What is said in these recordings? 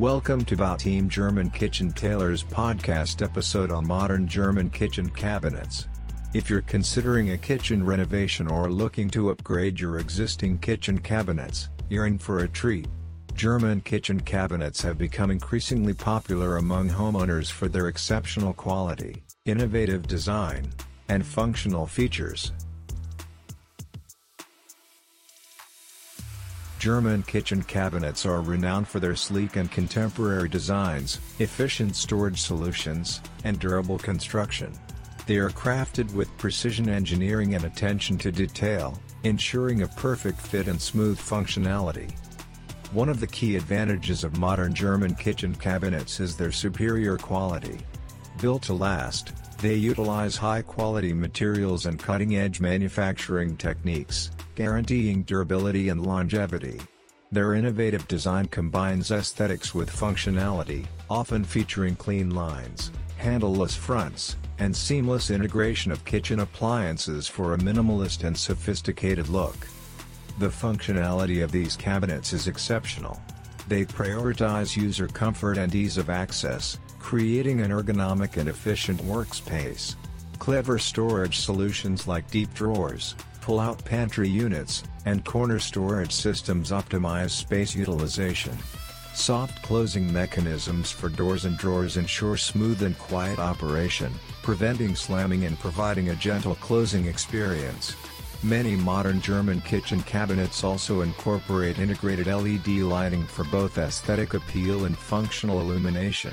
Welcome to Bauteam German Kitchen Tailors podcast episode on modern German kitchen cabinets. If you're considering a kitchen renovation or looking to upgrade your existing kitchen cabinets, you're in for a treat. German kitchen cabinets have become increasingly popular among homeowners for their exceptional quality, innovative design, and functional features. German kitchen cabinets are renowned for their sleek and contemporary designs, efficient storage solutions, and durable construction. They are crafted with precision engineering and attention to detail, ensuring a perfect fit and smooth functionality. One of the key advantages of modern German kitchen cabinets is their superior quality. Built to last, they utilize high-quality materials and cutting-edge manufacturing techniques, guaranteeing durability and longevity. Their innovative design combines aesthetics with functionality, often featuring clean lines, handleless fronts, and seamless integration of kitchen appliances for a minimalist and sophisticated look. The functionality of these cabinets is exceptional. They prioritize user comfort and ease of access, creating an ergonomic and efficient workspace. Clever storage solutions like deep drawers, pull-out pantry units, and corner storage systems optimize space utilization. Soft closing mechanisms for doors and drawers ensure smooth and quiet operation, preventing slamming and providing a gentle closing experience. Many modern German kitchen cabinets also incorporate integrated LED lighting for both aesthetic appeal and functional illumination.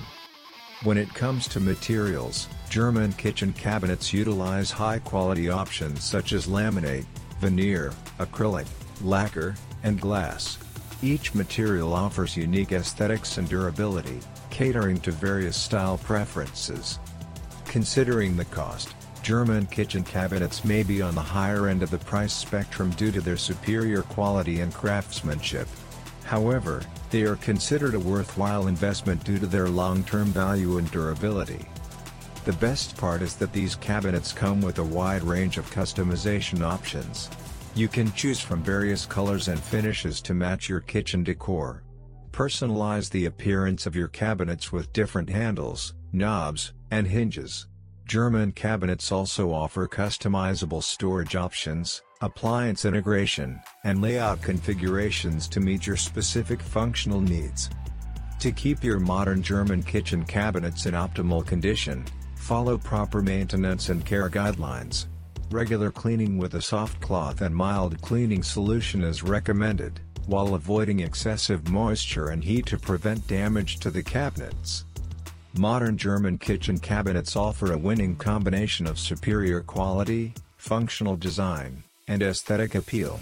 When it comes to materials, German kitchen cabinets utilize high-quality options such as laminate, veneer, acrylic, lacquer, and glass. Each material offers unique aesthetics and durability, catering to various style preferences. Considering the cost, German kitchen cabinets may be on the higher end of the price spectrum due to their superior quality and craftsmanship. However, they are considered a worthwhile investment due to their long-term value and durability. The best part is that these cabinets come with a wide range of customization options. You can choose from various colors and finishes to match your kitchen decor. Personalize the appearance of your cabinets with different handles, knobs, and hinges. German cabinets also offer customizable storage options, appliance integration, and layout configurations to meet your specific functional needs. To keep your modern German kitchen cabinets in optimal condition, follow proper maintenance and care guidelines. Regular cleaning with a soft cloth and mild cleaning solution is recommended, while avoiding excessive moisture and heat to prevent damage to the cabinets. Modern German kitchen cabinets offer a winning combination of superior quality, functional design, and aesthetic appeal.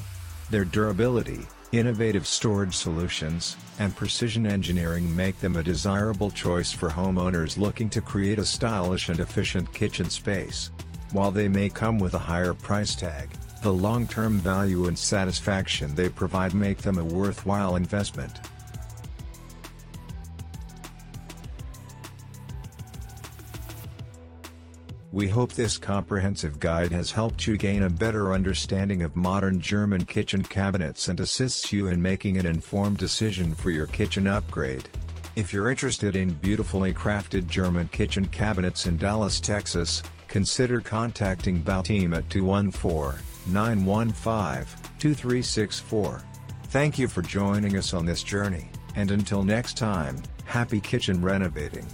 Their durability, innovative storage solutions, and precision engineering make them a desirable choice for homeowners looking to create a stylish and efficient kitchen space. While they may come with a higher price tag, the long-term value and satisfaction they provide make them a worthwhile investment. We hope this comprehensive guide has helped you gain a better understanding of modern German kitchen cabinets and assists you in making an informed decision for your kitchen upgrade. If you're interested in beautifully crafted German kitchen cabinets in Dallas, Texas, consider contacting Bauteam at 214-915-2364. Thank you for joining us on this journey, and until next time, happy kitchen renovating.